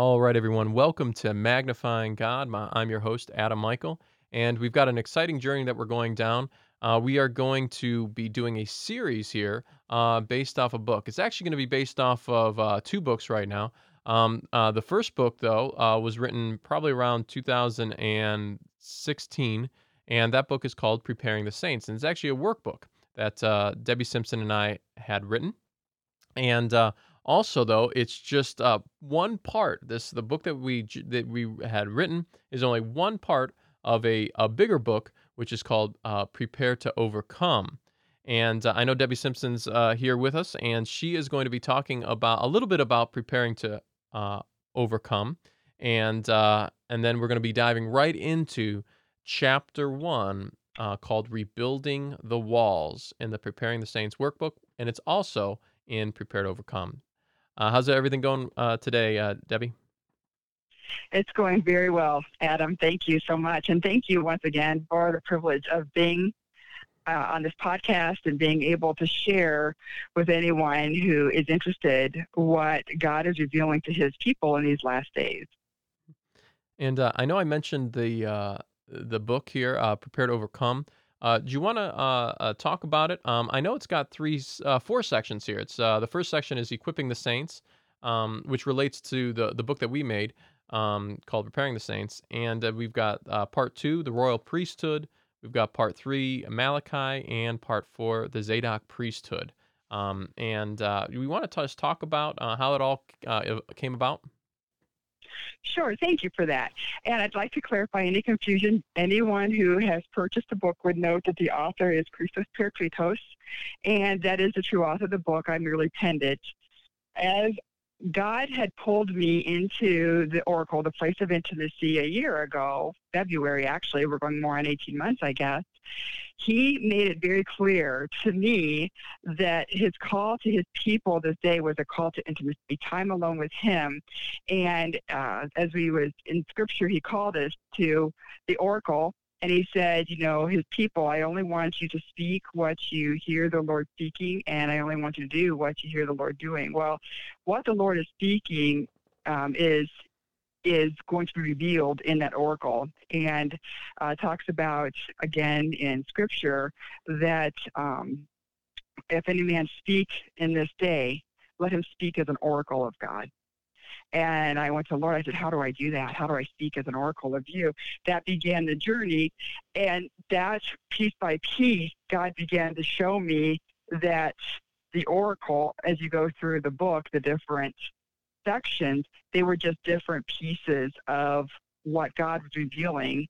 All right, everyone. Welcome to Magnifying God. I'm your host, Adam Michael, and we've got an exciting journey that we're going down. Uh, we are going to be doing a series here uh, based off a book. It's actually going to be based off of uh, two books right now. Um, uh, the first book, though, uh, was written probably around 2016, and that book is called Preparing the Saints. And it's actually a workbook that uh, Debbie Simpson and I had written. And also, though, it's just uh, one part. This the book that we that we had written is only one part of a, a bigger book, which is called uh, "Prepare to Overcome." And uh, I know Debbie Simpson's uh, here with us, and she is going to be talking about a little bit about preparing to uh, overcome, and uh, and then we're going to be diving right into chapter one called "Rebuilding the Walls" in the Preparing the Saints workbook, and it's also in Prepare to Overcome. Uh, how's everything going uh, today, uh, Debbie? It's going very well, Adam. Thank you so much. And thank you once again for the privilege of being uh, on this podcast and being able to share with anyone who is interested what God is revealing to his people in these last days. And uh, I know I mentioned the uh, the book here, Prepare to Overcome. Uh, do you want to uh, uh, talk about it? Um, I know it's got three, uh, four sections here. It's uh, the first section is equipping the saints, um, which relates to the the book that we made um, called Preparing the Saints, and uh, we've got part two, the royal priesthood. We've got part three, Malachi, and part four, the Zadok priesthood. Um, and we want to just talk about how it all came about. Sure, thank you for that. And I'd like to clarify any confusion. Anyone who has purchased the book would note that the author is Christos Parakletos, and that is the true author of the book. I merely penned it. As God had pulled me into the Oracle, the place of intimacy, a year ago, February actually, we're going more on 18 months, I guess he made it very clear to me that his call to his people this day was a call to intimacy, time alone with him. And uh, as we was in scripture, he called us to the oracle and he said, you know, his people, I only want you to speak what you hear the Lord speaking, and I only want you to do what you hear the Lord doing. Well, what the Lord is speaking um, is is going to be revealed in that oracle and uh, talks about again in scripture that um, if any man speak in this day let him speak as an oracle of god and I went to Lord. I said, "How do I do that? How do I speak as an oracle of you?" That began the journey, and that piece by piece, God began to show me that the oracle, as you go through the book, the different sections, they were just different pieces of what God was revealing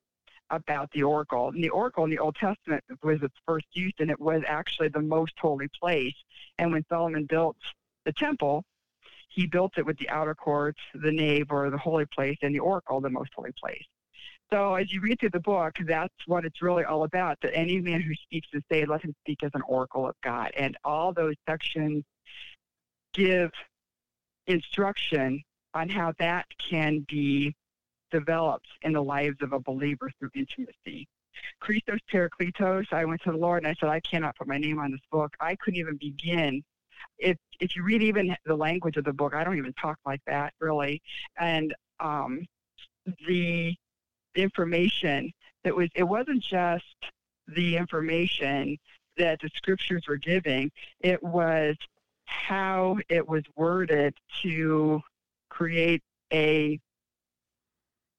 about the oracle. And the oracle in the Old Testament was its first use, and it was actually the most holy place. And when Solomon built the temple, he built it with the outer courts, the nave, or the holy place, and the oracle, the most holy place. So as you read through the book, that's what it's really all about. That any man who speaks is say, let him speak as an oracle of God. And all those sections give instruction on how that can be developed in the lives of a believer through intimacy. Christos Parakletos, I went to the Lord and I said, I cannot put my name on this book. I couldn't even begin. If if you read even the language of the book, I don't even talk like that really. And um, the information that was it wasn't just the information that the scriptures were giving, it was how it was worded to create a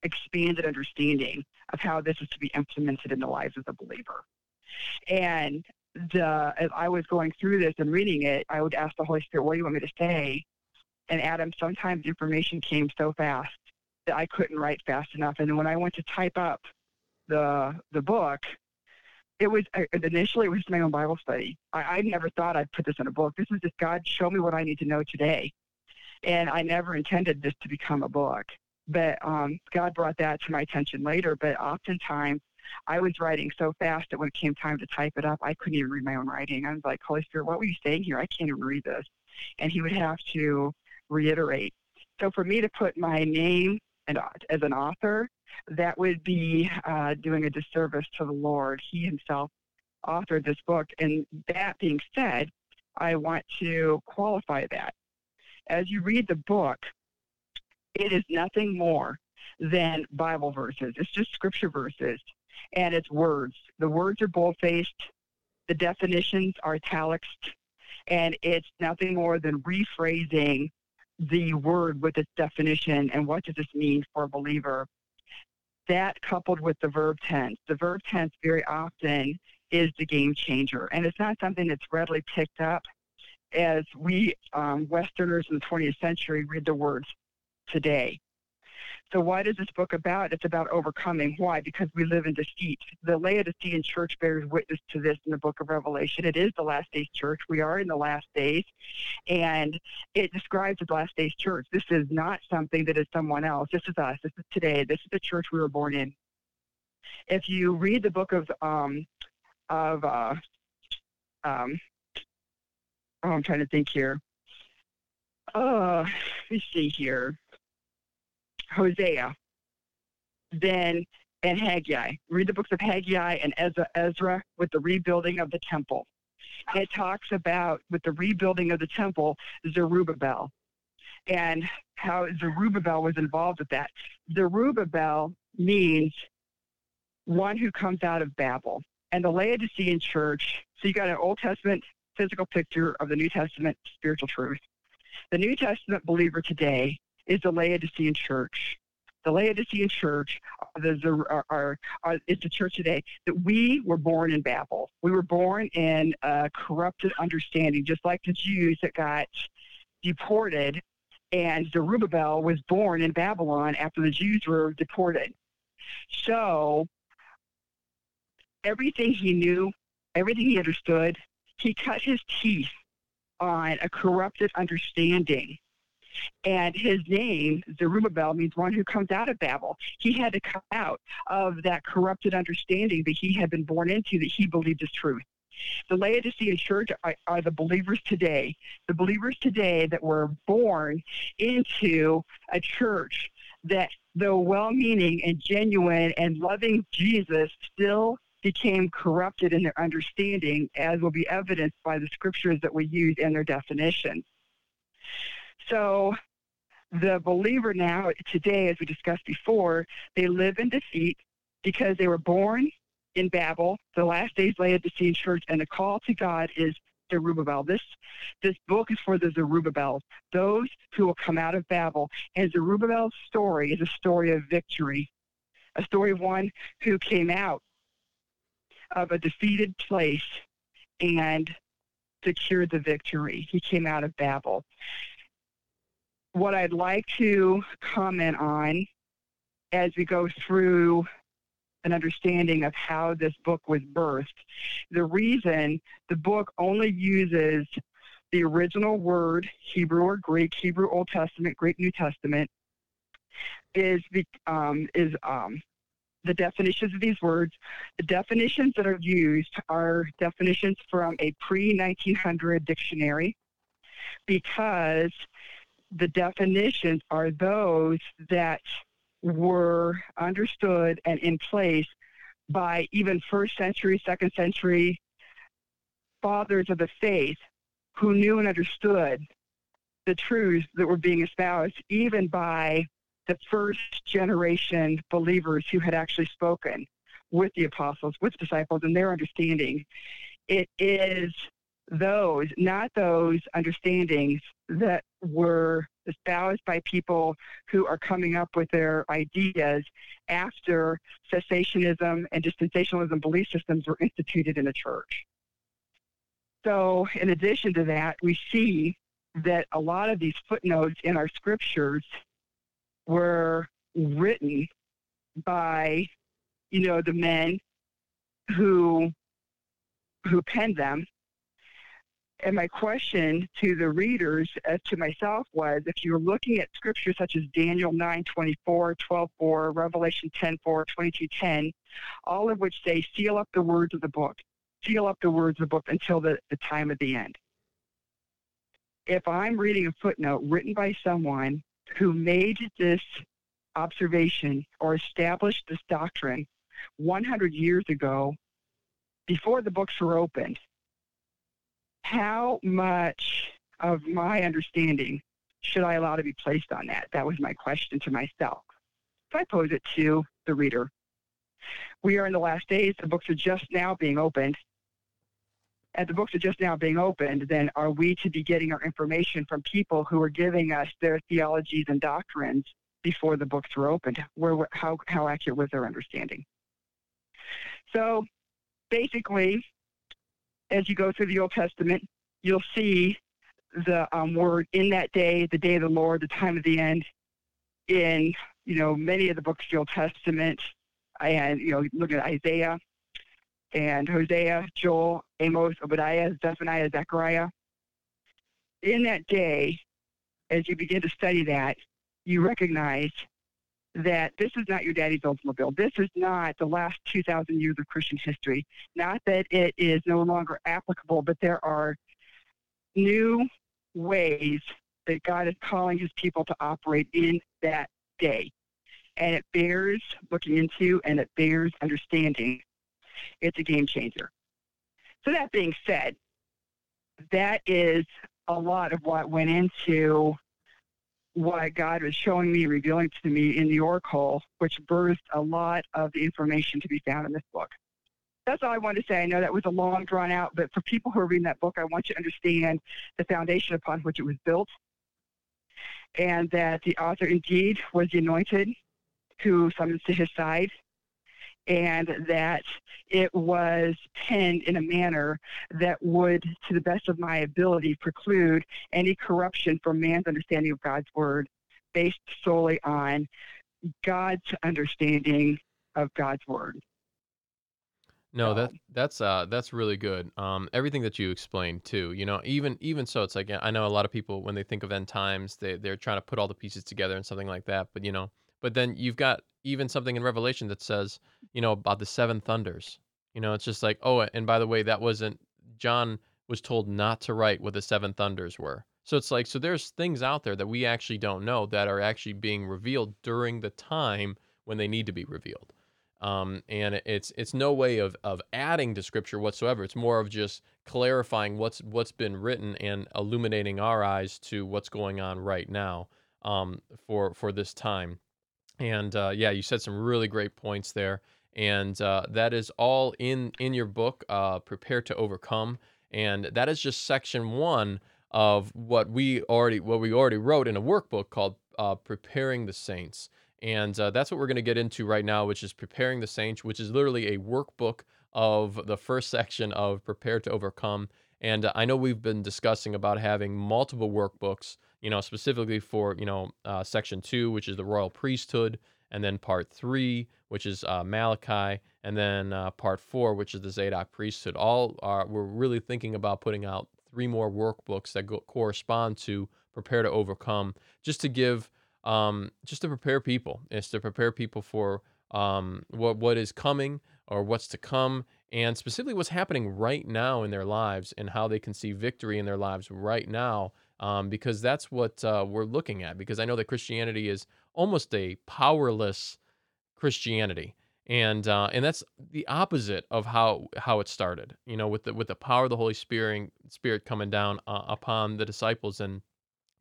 expanded understanding of how this is to be implemented in the lives of the believer. And the as I was going through this and reading it, I would ask the Holy Spirit, "What do you want me to say?" And Adam, sometimes information came so fast that I couldn't write fast enough. And when I went to type up the the book, it was uh, initially it was just my own Bible study. I, I never thought I'd put this in a book. This was just God show me what I need to know today, and I never intended this to become a book. But um, God brought that to my attention later. But oftentimes I was writing so fast that when it came time to type it up, I couldn't even read my own writing. I was like, Holy Spirit, what were you saying here? I can't even read this. And He would have to reiterate. So for me to put my name and uh, as an author that would be uh, doing a disservice to the Lord. He himself authored this book. And that being said, I want to qualify that. As you read the book, It is nothing more than Bible verses. It's just scripture verses and it's words. The words are bold-faced. The definitions are italics, and it's nothing more than rephrasing the word with its definition and what does this mean for a believer. That coupled with the verb tense. The verb tense very often is the game changer, and it's not something that's readily picked up as we um, Westerners in the 20th century read the words today. So what is this book about? It's about overcoming. Why? Because we live in deceit. The Laodicean church bears witness to this in the book of Revelation. It is the last days church. We are in the last days. And it describes the last days church. This is not something that is someone else. This is us. This is today. This is the church we were born in. If you read the book of um, of uh, um, oh, I'm trying to think here. Uh, let me see here. Hosea, then and Haggai. Read the books of Haggai and Ezra, Ezra with the rebuilding of the temple. it talks about with the rebuilding of the temple, Zerubbabel, and how Zerubbabel was involved with that. Zerubbabel means one who comes out of Babel. And the Laodicean church, so you got an Old Testament physical picture of the New Testament spiritual truth. The New Testament believer today is the Laodicean church. The Laodicean church are, are, are, is the church today that we were born in Babel. We were born in a corrupted understanding, just like the Jews that got deported. And Zerubbabel was born in Babylon after the Jews were deported. So everything he knew, everything he understood, he cut his teeth on a corrupted understanding and his name, Zerubbabel, means one who comes out of Babel. He had to come out of that corrupted understanding that he had been born into that he believed is truth. The Laodicean church are, the believers today, the believers today that were born into a church that, though well meaning and genuine and loving Jesus, still became corrupted in their understanding, as will be evidenced by the scriptures that we use and their definitions. So the believer now, today, as we discussed before, they live in defeat because they were born in Babel. The last days Laodicean church, and the call to God is Zerubbabel. This this book is for the Zerubbabels, those who will come out of Babel. And Zerubbabel's story is a story of victory, a story of one who came out of a defeated place and secured the victory. He came out of Babel what I'd like to comment on as we go through an understanding of how this book was birthed. The reason the book only uses the original word, Hebrew or Greek, Hebrew Old Testament, Greek New Testament, is the um, is um, the definitions of these words. The definitions that are used are definitions from a pre 1900 dictionary because the definitions are those that were understood and in place by even first century, second century fathers of the faith who knew and understood the truths that were being espoused, even by the first generation believers who had actually spoken with the apostles, with disciples, and their understanding. It is those, not those understandings that were espoused by people who are coming up with their ideas after cessationism and dispensationalism belief systems were instituted in the church. So, in addition to that, we see that a lot of these footnotes in our scriptures were written by, you know, the men who who penned them and my question to the readers, as to myself, was if you're looking at scriptures such as Daniel 9 24, 12 4, Revelation 10 4, 22 10, all of which say, seal up the words of the book, seal up the words of the book until the, the time of the end. If I'm reading a footnote written by someone who made this observation or established this doctrine 100 years ago, before the books were opened, how much of my understanding should I allow to be placed on that? That was my question to myself. So I pose it to the reader. We are in the last days. The books are just now being opened. And the books are just now being opened, then are we to be getting our information from people who are giving us their theologies and doctrines before the books were opened? Where, how, how accurate was their understanding? So basically, as you go through the Old Testament, you'll see the um, word in that day, the day of the Lord, the time of the end, in you know many of the books of the Old Testament, and you know look at Isaiah and Hosea, Joel, Amos, Obadiah, Zephaniah, Zechariah. In that day, as you begin to study that, you recognize that this is not your daddy's Oldsmobile. This is not the last 2,000 years of Christian history. Not that it is no longer applicable, but there are new ways that God is calling his people to operate in that day. And it bears looking into and it bears understanding. It's a game changer. So, that being said, that is a lot of what went into what God was showing me, revealing to me in the Oracle, which birthed a lot of the information to be found in this book. That's all I wanted to say. I know that was a long, drawn out, but for people who are reading that book, I want you to understand the foundation upon which it was built and that the author indeed was the anointed who summons to his side and that it was penned in a manner that would, to the best of my ability, preclude any corruption from man's understanding of God's word based solely on God's understanding of God's word. No, that that's uh that's really good. Um, everything that you explained too. You know, even even so, it's like I know a lot of people when they think of end times, they they're trying to put all the pieces together and something like that. But you know, but then you've got even something in Revelation that says, you know, about the seven thunders. You know, it's just like, oh, and by the way, that wasn't John was told not to write what the seven thunders were. So it's like, so there's things out there that we actually don't know that are actually being revealed during the time when they need to be revealed. Um, and it's it's no way of of adding to scripture whatsoever. It's more of just clarifying what's what's been written and illuminating our eyes to what's going on right now um, for for this time. And uh, yeah, you said some really great points there, and uh, that is all in in your book, uh, "Prepare to Overcome," and that is just section one of what we already what we already wrote in a workbook called uh, "Preparing the Saints." And uh, that's what we're going to get into right now, which is preparing the saints, which is literally a workbook of the first section of Prepare to Overcome. And uh, I know we've been discussing about having multiple workbooks you know, specifically for, you know, uh, section two, which is the royal priesthood, and then part three, which is uh, Malachi, and then uh, part four, which is the Zadok priesthood. All are, we're really thinking about putting out three more workbooks that go, correspond to prepare to overcome, just to give, um, just to prepare people. It's to prepare people for um, what what is coming or what's to come, and specifically what's happening right now in their lives and how they can see victory in their lives right now um, because that's what uh, we're looking at. Because I know that Christianity is almost a powerless Christianity, and uh, and that's the opposite of how how it started. You know, with the with the power of the Holy Spirit Spirit coming down uh, upon the disciples, and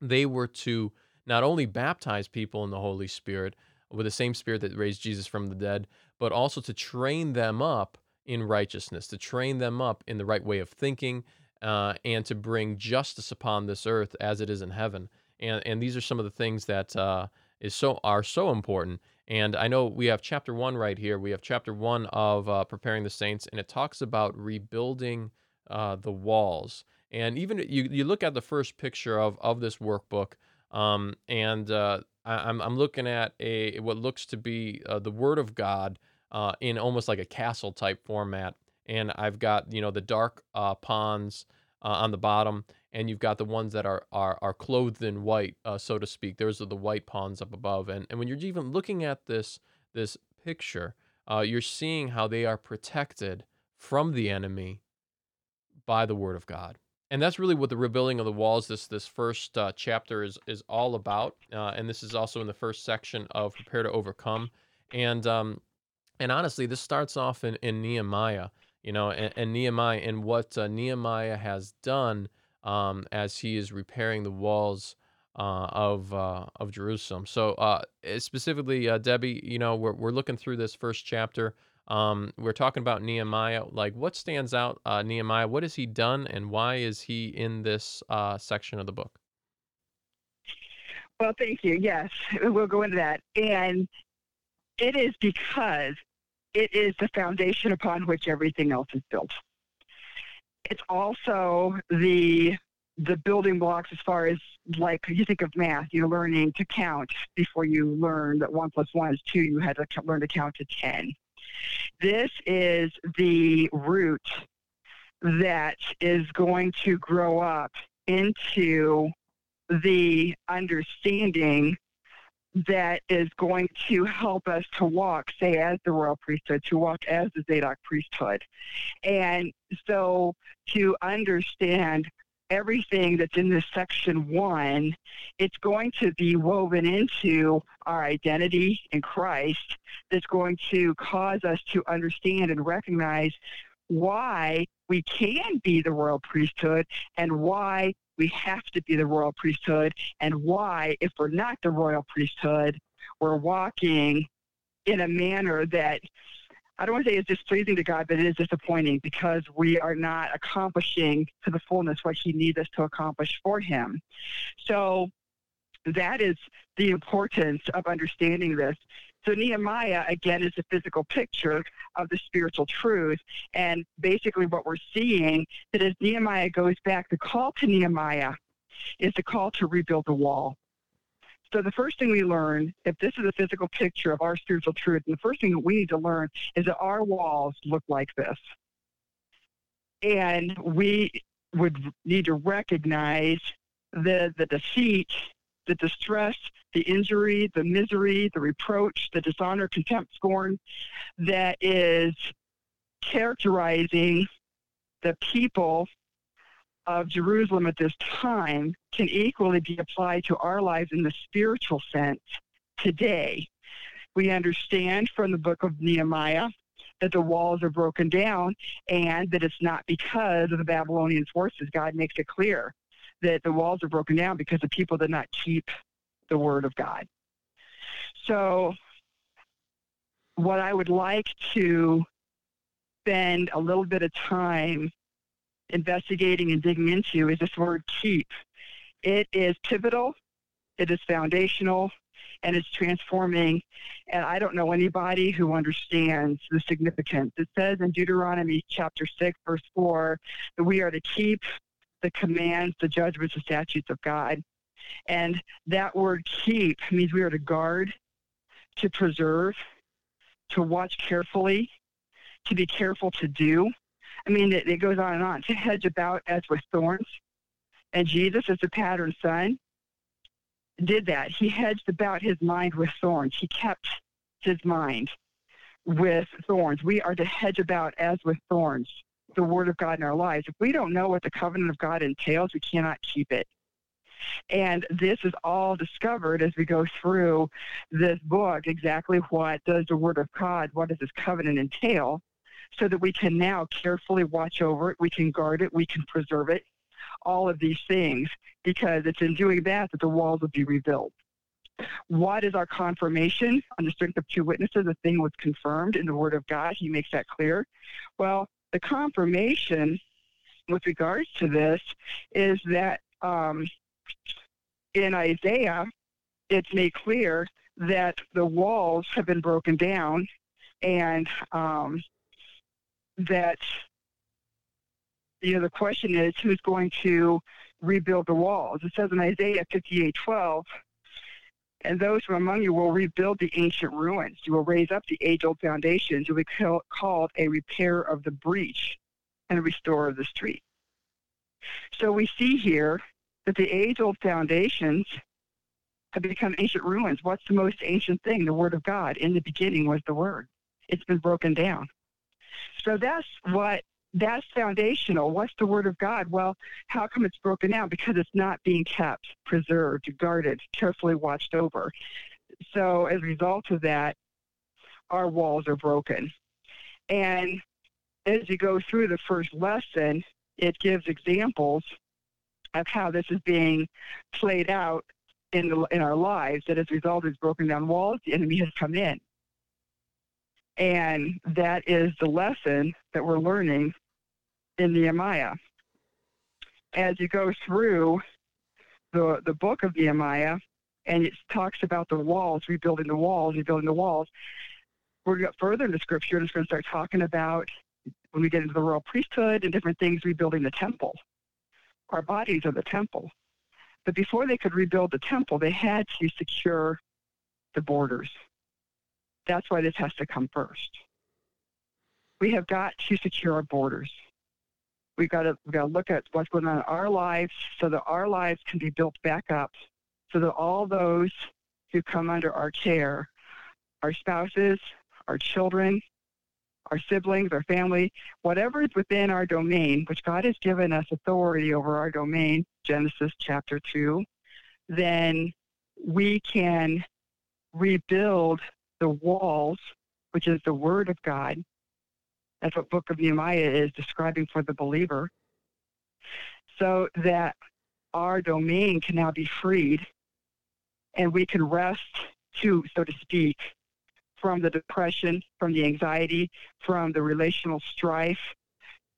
they were to not only baptize people in the Holy Spirit with the same Spirit that raised Jesus from the dead, but also to train them up in righteousness, to train them up in the right way of thinking, uh, and to bring justice upon this earth as it is in heaven. And and these are some of the things that uh, is so are so important. And I know we have chapter one right here. We have chapter one of uh, preparing the saints, and it talks about rebuilding uh, the walls. And even you you look at the first picture of of this workbook, um, and uh, I, am I'm looking at a what looks to be uh, the Word of God in almost like a castle type format and I've got you know the dark uh, pawns uh, on the bottom, and you've got the ones that are are, are clothed in white, uh, so to speak. Those are the white pawns up above, and and when you're even looking at this this picture, uh, you're seeing how they are protected from the enemy by the word of God. And that's really what the rebuilding of the walls this this first uh, chapter is is all about. Uh, and this is also in the first section of prepare to overcome. And um, and honestly, this starts off in, in Nehemiah you know, and, and Nehemiah and what uh, Nehemiah has done um, as he is repairing the walls uh, of uh, of Jerusalem. So uh, eh, specifically, uh, Debbie, you know, we're we're looking through this first chapter. Um, we're talking about Nehemiah. Like, what stands out, uh, Nehemiah? What has he done, and why is he in this section of the book? Well, thank you. Yes, we'll go into that. And it is because it is the foundation upon which everything else is built. It's also the the building blocks as far as like you think of math, you're learning to count before you learn that one plus one is two. You had to learn to count to ten. This is the root that is going to grow up into the understanding that is going to help us to walk, say, as the royal priesthood, to walk as the Zadok priesthood. And so to understand everything that's in this section one, it's going to be woven into our identity in Christ that's going to cause us to understand and recognize why we can be the royal priesthood and why we have to be the royal priesthood and why, if we're not the royal priesthood, we're walking in a manner that I don't want to say is displeasing to God, but it is disappointing because we are not accomplishing to the fullness what He needs us to accomplish for Him. So that is the importance of understanding this. So Nehemiah, again, is a physical picture of the spiritual truth. And basically what we're seeing that as Nehemiah goes back, the call to Nehemiah is the call to rebuild the wall. So the first thing we learn, if this is a physical picture of our spiritual truth, and the first thing that we need to learn is that our walls look like this. And we would need to recognize the, the defeat, the distress, the injury, the misery, the reproach, the dishonor, contempt, scorn that is characterizing the people of Jerusalem at this time can equally be applied to our lives in the spiritual sense today. We understand from the book of Nehemiah that the walls are broken down and that it's not because of the Babylonian forces. God makes it clear that the walls are broken down because the people did not keep the word of God. So, what I would like to spend a little bit of time investigating and digging into is this word keep. It is pivotal, it is foundational, and it's transforming. And I don't know anybody who understands the significance. It says in Deuteronomy chapter 6, verse 4, that we are to keep the commands, the judgments, the statutes of God. And that word keep means we are to guard, to preserve, to watch carefully, to be careful to do. I mean, it, it goes on and on. To hedge about as with thorns. And Jesus, as the pattern son, did that. He hedged about his mind with thorns. He kept his mind with thorns. We are to hedge about as with thorns the word of God in our lives. If we don't know what the covenant of God entails, we cannot keep it. And this is all discovered as we go through this book exactly what does the Word of God, what does this covenant entail, so that we can now carefully watch over it, we can guard it, we can preserve it, all of these things, because it's in doing that that the walls will be rebuilt. What is our confirmation? On the strength of two witnesses, The thing was confirmed in the Word of God. He makes that clear. Well, the confirmation with regards to this is that um, in Isaiah, it's made clear that the walls have been broken down and um, that you know the question is who's going to rebuild the walls. It says in isaiah 58 12 and those from among you will rebuild the ancient ruins. You will raise up the age-old foundations. You will be called a repair of the breach and a restorer of the street. So we see here that the age-old foundations have become ancient ruins. What's the most ancient thing? The word of god. In the beginning was the word. It's been broken down. So that's what that's foundational. What's the word of God? Well, how come it's broken down? Because it's not being kept, preserved, guarded, carefully watched over. So as a result of that, our walls are broken. And as you go through the first lesson, it gives examples of how this is being played out in the, in our lives that as a result of broken down walls, the enemy has come in. And that is the lesson that we're learning in Nehemiah. As you go through the the book of Nehemiah, and it talks about the walls, rebuilding the walls, rebuilding the walls. We're going to get further into scripture, and it's going to start talking about when we get into the royal priesthood and different things, rebuilding the temple. Our bodies are the temple. But before they could rebuild the temple, they had to secure the borders. That's why this has to come first. We have got to secure our borders. We've got to, we've got to look at what's going on in our lives so that our lives can be built back up so that all those who come under our care, our spouses, our children, our siblings, our family, whatever is within our domain, which God has given us authority over our domain, Genesis chapter 2, then we can rebuild the walls, which is the Word of God. That's what Book of Nehemiah is describing for the believer. So that our domain can now be freed and we can rest too, so to speak, from the depression, from the anxiety, from the relational strife,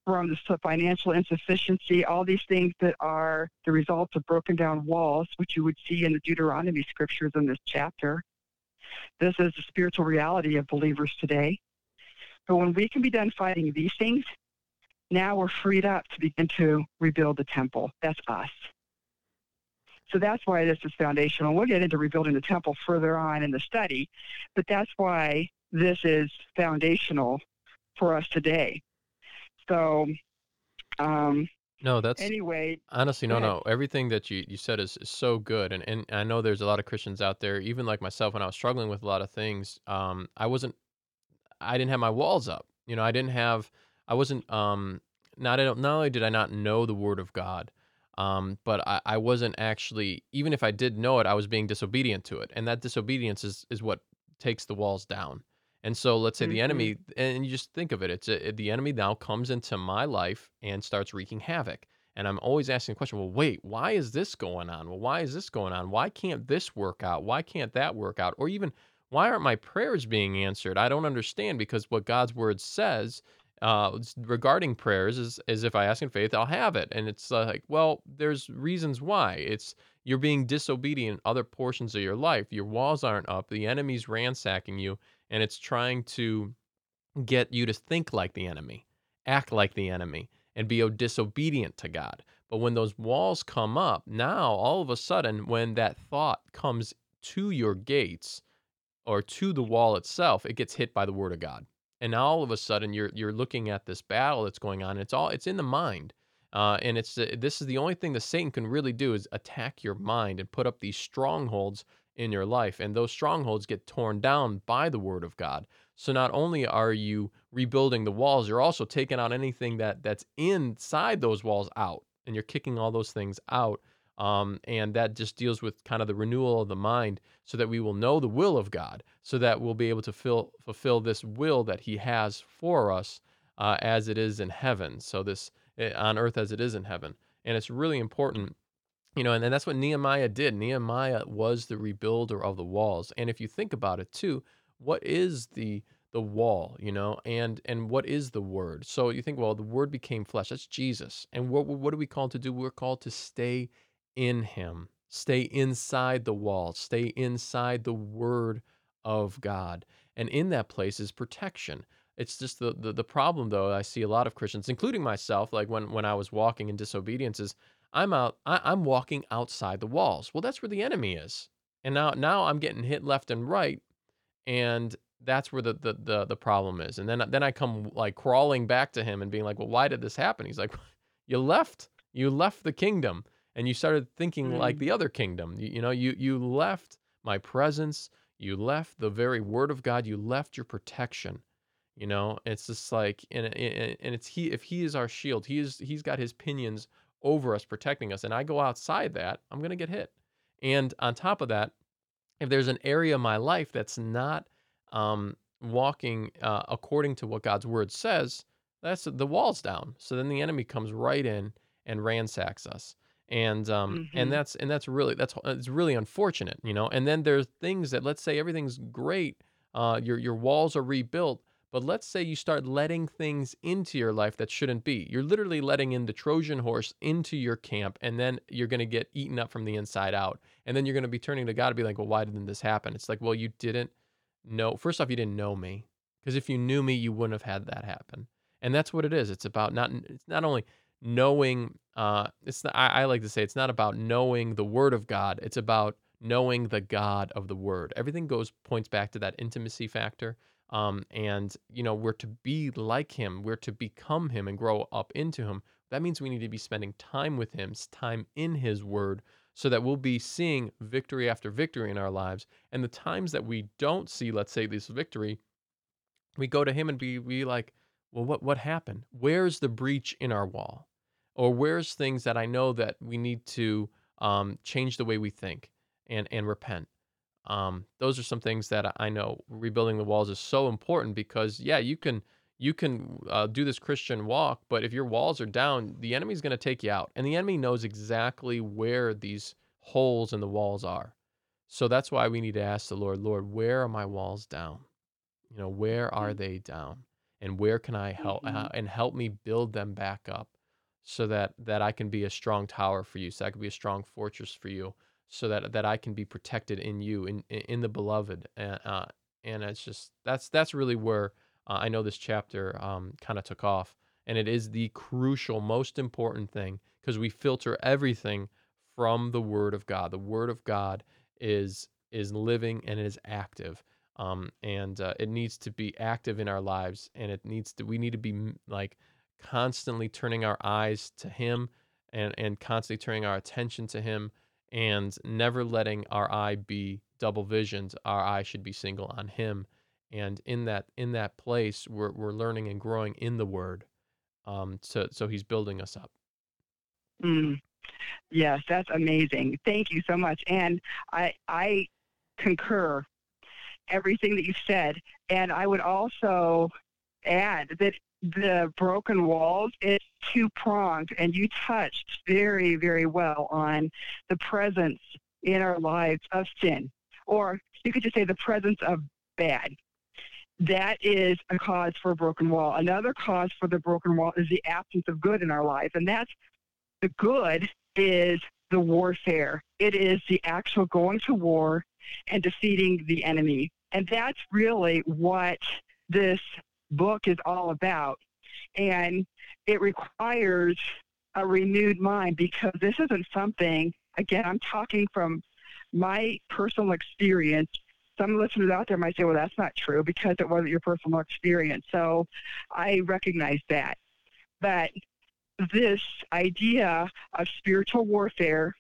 from the financial insufficiency, all these things that are the results of broken down walls, which you would see in the Deuteronomy scriptures in this chapter. This is the spiritual reality of believers today. But when we can be done fighting these things, now we're freed up to begin to rebuild the temple. That's us. So that's why this is foundational. We'll get into rebuilding the temple further on in the study, but that's why this is foundational for us today. So, um, no, that's anyway. Honestly, no, no. Everything that you, you said is, is so good, and and I know there's a lot of Christians out there, even like myself, when I was struggling with a lot of things. Um, I wasn't, I didn't have my walls up. You know, I didn't have, I wasn't. Um, not not only did I not know the Word of God, um, but I, I wasn't actually, even if I did know it, I was being disobedient to it. And that disobedience is, is what takes the walls down. And so let's say mm-hmm. the enemy, and you just think of it, it's a, the enemy now comes into my life and starts wreaking havoc. And I'm always asking the question, well, wait, why is this going on? Well, why is this going on? Why can't this work out? Why can't that work out? Or even, why aren't my prayers being answered? I don't understand because what God's word says uh, regarding prayers is, is if I ask in faith, I'll have it. And it's uh, like, well, there's reasons why. It's you're being disobedient in other portions of your life. Your walls aren't up. The enemy's ransacking you, and it's trying to get you to think like the enemy, act like the enemy, and be disobedient to God. But when those walls come up, now all of a sudden, when that thought comes to your gates or to the wall itself, it gets hit by the word of God and now all of a sudden you're you're looking at this battle that's going on. It's all it's in the mind, uh, and it's uh, this is the only thing that Satan can really do is attack your mind and put up these strongholds in your life, and those strongholds get torn down by the Word of God. So not only are you rebuilding the walls, you're also taking out anything that that's inside those walls out, and you're kicking all those things out um, and that just deals with kind of the renewal of the mind so that we will know the will of God, so that we'll be able to fill, fulfill this will that He has for us uh, as it is in heaven. So, this eh, on earth as it is in heaven. And it's really important, you know, and, and that's what Nehemiah did. Nehemiah was the rebuilder of the walls. And if you think about it too, what is the the wall you know and and what is the word so you think well the word became flesh that's jesus and what what are we called to do we're called to stay in him. Stay inside the walls. Stay inside the word of God. And in that place is protection. It's just the, the, the problem though, I see a lot of Christians, including myself, like when, when I was walking in disobedience, is I'm out I, I'm walking outside the walls. Well, that's where the enemy is. And now now I'm getting hit left and right. And that's where the, the the the problem is. And then then I come like crawling back to him and being like, Well, why did this happen? He's like, You left. You left the kingdom and you started thinking mm. like the other kingdom. You, you know, you you left my presence, you left the very word of God, you left your protection. You know, it's just like and and it's he if he is our shield, he is he's got his pinions over us protecting us and I go outside that, I'm going to get hit. And on top of that, if there's an area of my life that's not um, walking uh, according to what God's word says, that's the walls down. So then the enemy comes right in and ransacks us. and um Mhm. and that's and that's really that's it's really unfortunate you know and then there's things that let's say everything's great uh your your walls are rebuilt but let's say you start letting things into your life that shouldn't be. You're literally letting in the trojan horse into your camp and then you're going to get eaten up from the inside out. And then you're going to be turning to god and be like well why didn't this happen? It's like well you didn't know. First off you didn't know me because if you knew me you wouldn't have had that happen. And that's what it is. It's about not it's not only knowing uh it's not, I, I like to say it's not about knowing the word of god. It's about knowing the god of the word. Everything goes points back to that intimacy factor um and you know we're to be like him we're to become him and grow up into him that means we need to be spending time with him time in his word so that we'll be seeing victory after victory in our lives and the times that we don't see let's say this victory we go to him and be be like well what what happened where's the breach in our wall or where's things that I know that we need to um, change the way we think and and repent. Um, those are some things that I know rebuilding the walls is so important because yeah, you can you can uh, do this Christian walk, but if your walls are down, the enemy's going to take you out, and the enemy knows exactly where these holes in the walls are. So that's why we need to ask the Lord, Lord, where are my walls down? You know, where are they down? And where can I help uh, Mhm. and help me build them back up so that that I can be a strong tower for you, so I can be a strong fortress for you, so that that I can be protected in you, in in the beloved. And uh, and it's just that's that's really where uh, I know this chapter um, kind of took off, and it is the crucial, most important thing because we filter everything from the Word of God. The Word of God is is living and it is active um, and uh, it needs to be active in our lives and it needs to we need to be like constantly turning our eyes to him and and constantly turning our attention to him and never letting our eye be double visioned our eye should be single on him and in that in that place we're, we're learning and growing in the word um so so he's building us up Mm. Yes, that's amazing. Thank you so much. And I I concur everything that you said. And I would also add that the broken walls is two pronged and you touched very, very well on the presence in our lives of sin. Or you could just say the presence of bad. That is a cause for a broken wall. Another cause for the broken wall is the absence of good in our life. And that's the good is the warfare. It is the actual going to war and defeating the enemy. And that's really what this book is all about. And it requires a renewed mind because this isn't something, again, I'm talking from my personal experience. Some listeners out there might say, well, that's not true because it wasn't your personal experience. So I recognize that. But this idea of spiritual warfare,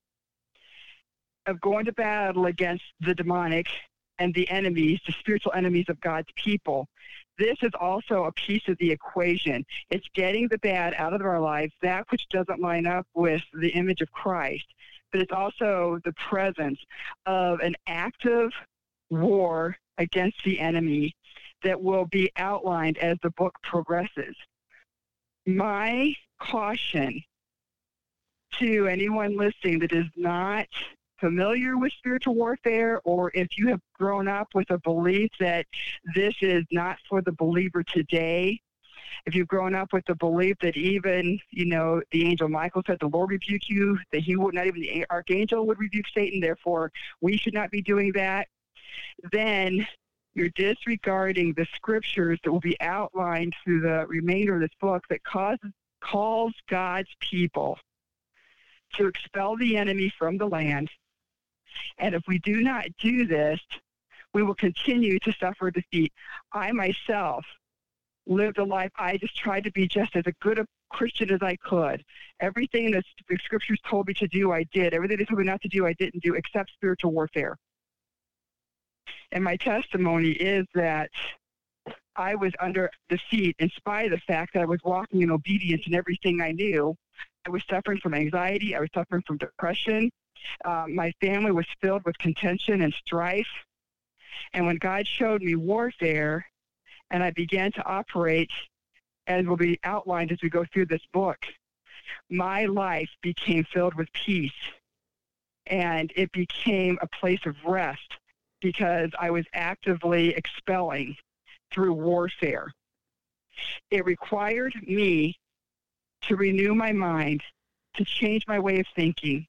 of going to battle against the demonic and the enemies, the spiritual enemies of God's people. This is also a piece of the equation. It's getting the bad out of our lives, that which doesn't line up with the image of Christ. But it's also the presence of an active war against the enemy that will be outlined as the book progresses. My caution to anyone listening that is not familiar with spiritual warfare or if you have grown up with a belief that this is not for the believer today if you've grown up with the belief that even you know the angel michael said the lord rebuke you that he would not even the archangel would rebuke satan therefore we should not be doing that then you're disregarding the scriptures that will be outlined through the remainder of this book that causes calls god's people to expel the enemy from the land and if we do not do this, we will continue to suffer defeat. I myself lived a life, I just tried to be just as a good a Christian as I could. Everything that the scriptures told me to do, I did. Everything they told me not to do, I didn't do, except spiritual warfare. And my testimony is that I was under defeat in spite of the fact that I was walking in obedience in everything I knew. I was suffering from anxiety. I was suffering from depression. Uh, my family was filled with contention and strife. And when God showed me warfare, and I began to operate, as will be outlined as we go through this book, my life became filled with peace and it became a place of rest because I was actively expelling through warfare. It required me to renew my mind, to change my way of thinking.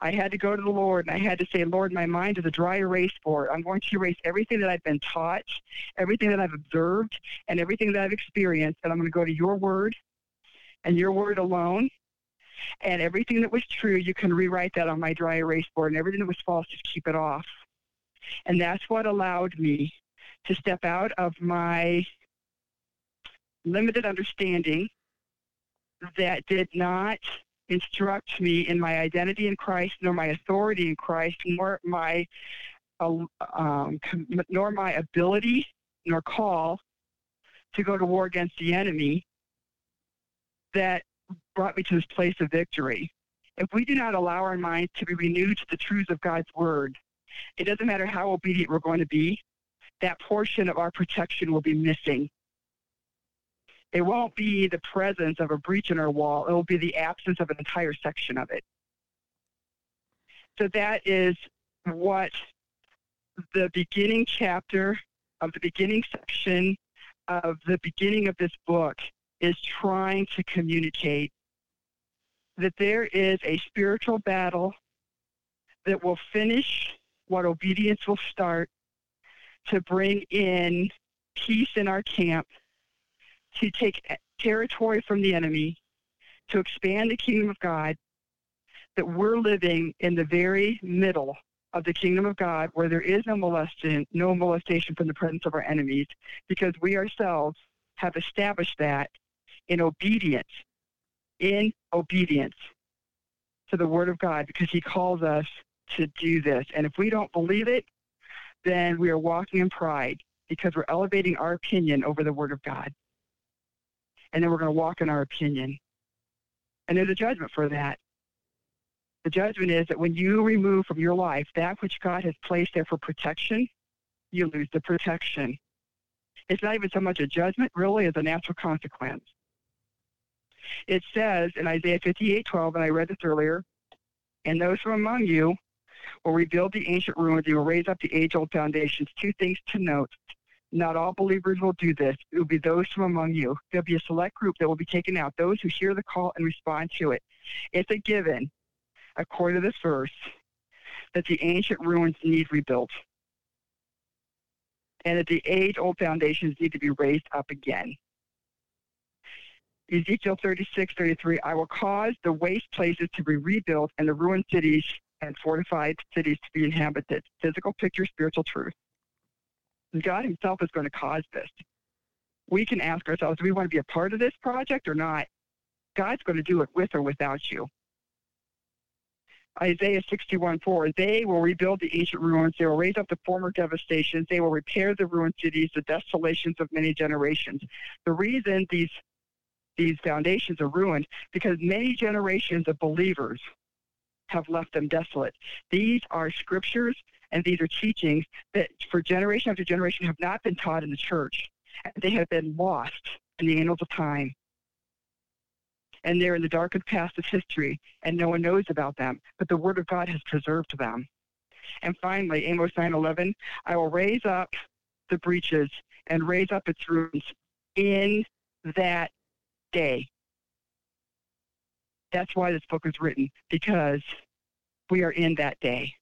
I had to go to the Lord and I had to say, Lord, my mind is a dry erase board. I'm going to erase everything that I've been taught, everything that I've observed, and everything that I've experienced. And I'm going to go to your word and your word alone. And everything that was true, you can rewrite that on my dry erase board. And everything that was false, just keep it off. And that's what allowed me to step out of my limited understanding that did not instruct me in my identity in Christ, nor my authority in Christ, nor my uh, um, nor my ability, nor call to go to war against the enemy. That brought me to this place of victory. If we do not allow our minds to be renewed to the truths of God's word, it doesn't matter how obedient we're going to be, that portion of our protection will be missing. It won't be the presence of a breach in our wall, it will be the absence of an entire section of it. So that is what the beginning chapter of the beginning section of the beginning of this book is trying to communicate that there is a spiritual battle that will finish what obedience will start to bring in peace in our camp, to take territory from the enemy, to expand the kingdom of God, that we're living in the very middle of the kingdom of God where there is no molestation, no molestation from the presence of our enemies, because we ourselves have established that in obedience, in obedience to the word of God, because he calls us to do this. And if we don't believe it, then we are walking in pride because we're elevating our opinion over the word of God. And then we're going to walk in our opinion. And there's a judgment for that. The judgment is that when you remove from your life that which God has placed there for protection, you lose the protection. It's not even so much a judgment, really, as a natural consequence. It says in Isaiah 58 12, and I read this earlier, and those from among you will rebuild the ancient ruins, they will raise up the age old foundations. Two things to note. Not all believers will do this. It will be those from among you. There'll be a select group that will be taken out, those who hear the call and respond to it. It's a given, according to this verse, that the ancient ruins need rebuilt and that the age old foundations need to be raised up again. Ezekiel 36, 33, I will cause the waste places to be rebuilt and the ruined cities and fortified cities to be inhabited. Physical picture, spiritual truth. God Himself is going to cause this. We can ask ourselves, do we want to be a part of this project or not? God's going to do it with or without you. Isaiah 61 4, they will rebuild the ancient ruins. They will raise up the former devastations. They will repair the ruined cities, the desolations of many generations. The reason these these foundations are ruined because many generations of believers have left them desolate. These are scriptures and these are teachings that for generation after generation have not been taught in the church. They have been lost in the annals of time. And they're in the darkened past of history, and no one knows about them. But the Word of God has preserved them. And finally, Amos 9:11, I will raise up the breaches and raise up its ruins in that day. That's why this book is written, because we are in that day.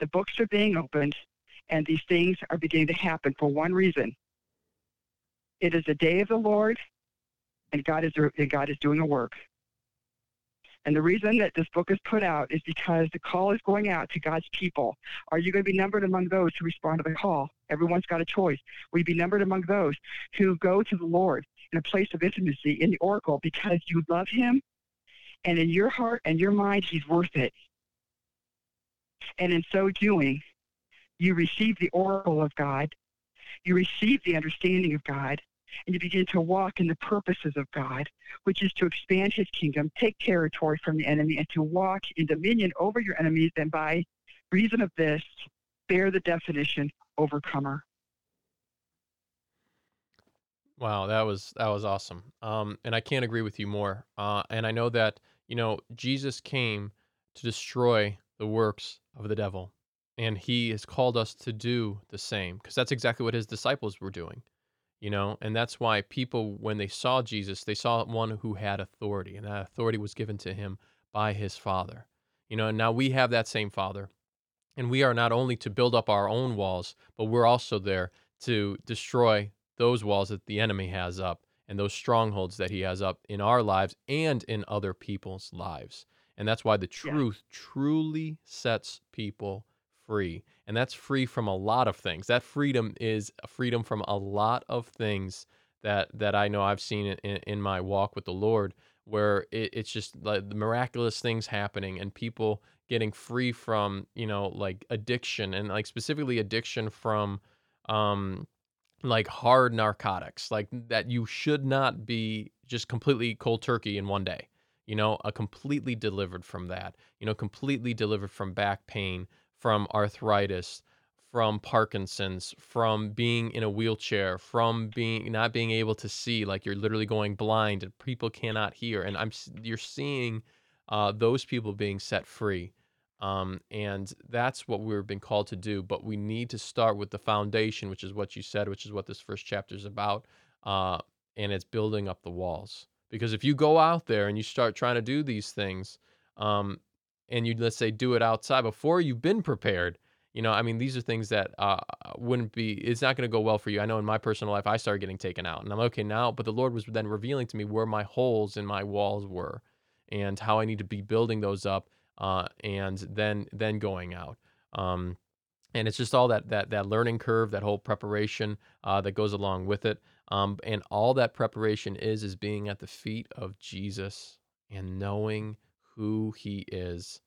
The books are being opened, and these things are beginning to happen for one reason. It is the day of the Lord, and God is, and God is doing a work. And the reason that this book is put out is because the call is going out to God's people. Are you going to be numbered among those who respond to the call? Everyone's got a choice. Will you be numbered among those who go to the Lord in a place of intimacy in the oracle because you love him and in your heart and your mind he's worth it and in so doing you receive the oracle of god you receive the understanding of god and you begin to walk in the purposes of god which is to expand his kingdom take territory from the enemy and to walk in dominion over your enemies and by reason of this bear the definition overcomer Wow, that was that was awesome. Um, and I can't agree with you more. Uh, and I know that you know Jesus came to destroy the works of the devil, and he has called us to do the same because that's exactly what his disciples were doing. You know, and that's why people, when they saw Jesus, they saw one who had authority, and that authority was given to him by his Father. You know, and now we have that same Father, and we are not only to build up our own walls, but we're also there to destroy those walls that the enemy has up and those strongholds that he has up in our lives and in other people's lives. And that's why the truth yeah. truly sets people free. And that's free from a lot of things. That freedom is freedom from a lot of things that that I know I've seen in, in my walk with the Lord where it, it's just like the miraculous things happening and people getting free from, you know, like addiction and like specifically addiction from um like hard narcotics, like that you should not be just completely cold turkey in one day. You know, a completely delivered from that. You know, completely delivered from back pain, from arthritis, from Parkinson's, from being in a wheelchair, from being not being able to see, like you're literally going blind and people cannot hear. And I'm you're seeing uh, those people being set free. Um, and that's what we've been called to do. But we need to start with the foundation, which is what you said, which is what this first chapter is about. Uh, and it's building up the walls. Because if you go out there and you start trying to do these things, um, and you let's say do it outside before you've been prepared, you know, I mean, these are things that uh, wouldn't be. It's not going to go well for you. I know in my personal life, I started getting taken out, and I'm okay now. But the Lord was then revealing to me where my holes in my walls were, and how I need to be building those up uh, and then then going out. Um, and it's just all that that that learning curve, that whole preparation uh, that goes along with it. Um, and all that preparation is is being at the feet of Jesus and knowing who He is,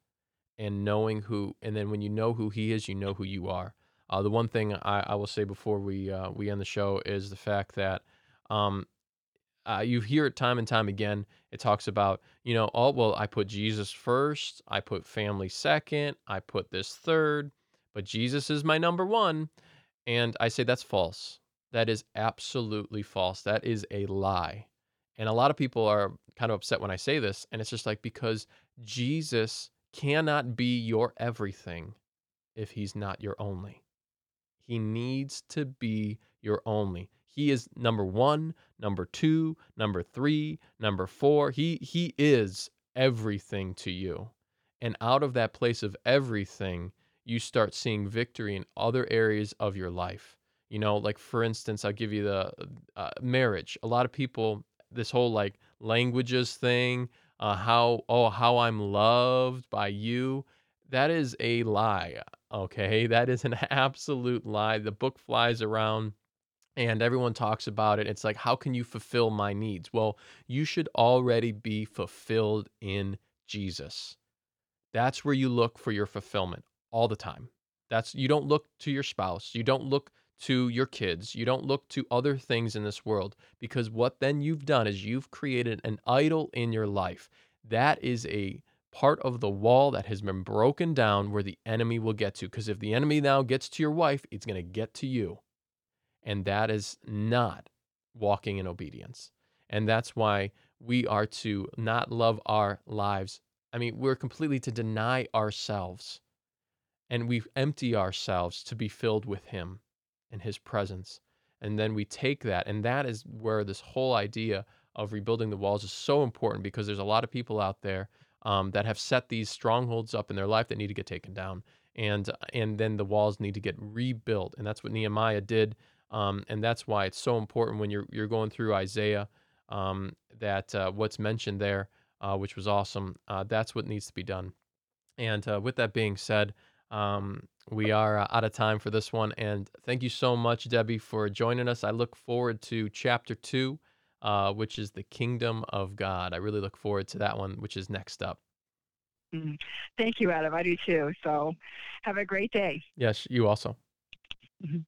and knowing who. And then when you know who He is, you know who you are. Uh, the one thing I, I will say before we uh, we end the show is the fact that um, uh, you hear it time and time again. It talks about, you know, oh, well, I put Jesus first, I put family second, I put this third, but Jesus is my number one. And I say that's false. That is absolutely false. That is a lie. And a lot of people are kind of upset when I say this. And it's just like, because Jesus cannot be your everything if he's not your only. He needs to be your only. He is number one, number two, number three, number four. He he is everything to you. And out of that place of everything, you start seeing victory in other areas of your life. You know, like for instance, I'll give you the uh, marriage. A lot of people, this whole like languages thing, uh, how oh how I'm loved by you, that is a lie. Okay, that is an absolute lie. The book flies around and everyone talks about it. It's like, how can you fulfill my needs? Well, you should already be fulfilled in Jesus. That's where you look for your fulfillment all the time. That's you don't look to your spouse, you don't look to your kids, you don't look to other things in this world because what then you've done is you've created an idol in your life. That is a part of the wall that has been broken down where the enemy will get to because if the enemy now gets to your wife, it's going to get to you. And that is not walking in obedience. And that's why we are to not love our lives. I mean, we're completely to deny ourselves and we empty ourselves to be filled with Him and His presence. And then we take that. And that is where this whole idea of rebuilding the walls is so important because there's a lot of people out there um, that have set these strongholds up in their life that need to get taken down. And, and then the walls need to get rebuilt. And that's what Nehemiah did um, and that's why it's so important when you're you're going through Isaiah um, that uh, what's mentioned there, uh, which was awesome. Uh, that's what needs to be done. And uh, with that being said, um, we are uh, out of time for this one. And thank you so much, Debbie, for joining us. I look forward to chapter two, uh, which is the kingdom of God. I really look forward to that one, which is next up. Mm-hmm. Thank you, Adam. I do too. So have a great day. Yes, you also. Mm-hmm.